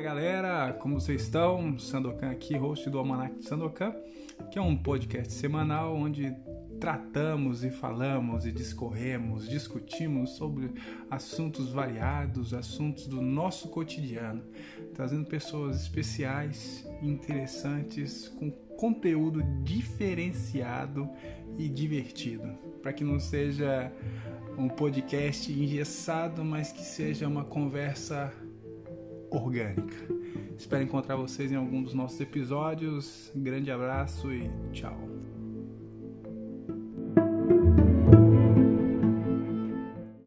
galera, como vocês estão? Sandokan aqui, host do Almanac Sandokan, que é um podcast semanal onde tratamos e falamos e discorremos, discutimos sobre assuntos variados, assuntos do nosso cotidiano, trazendo pessoas especiais, interessantes, com conteúdo diferenciado e divertido, para que não seja um podcast engessado, mas que seja uma conversa orgânica. Espero encontrar vocês em algum dos nossos episódios. Grande abraço e tchau.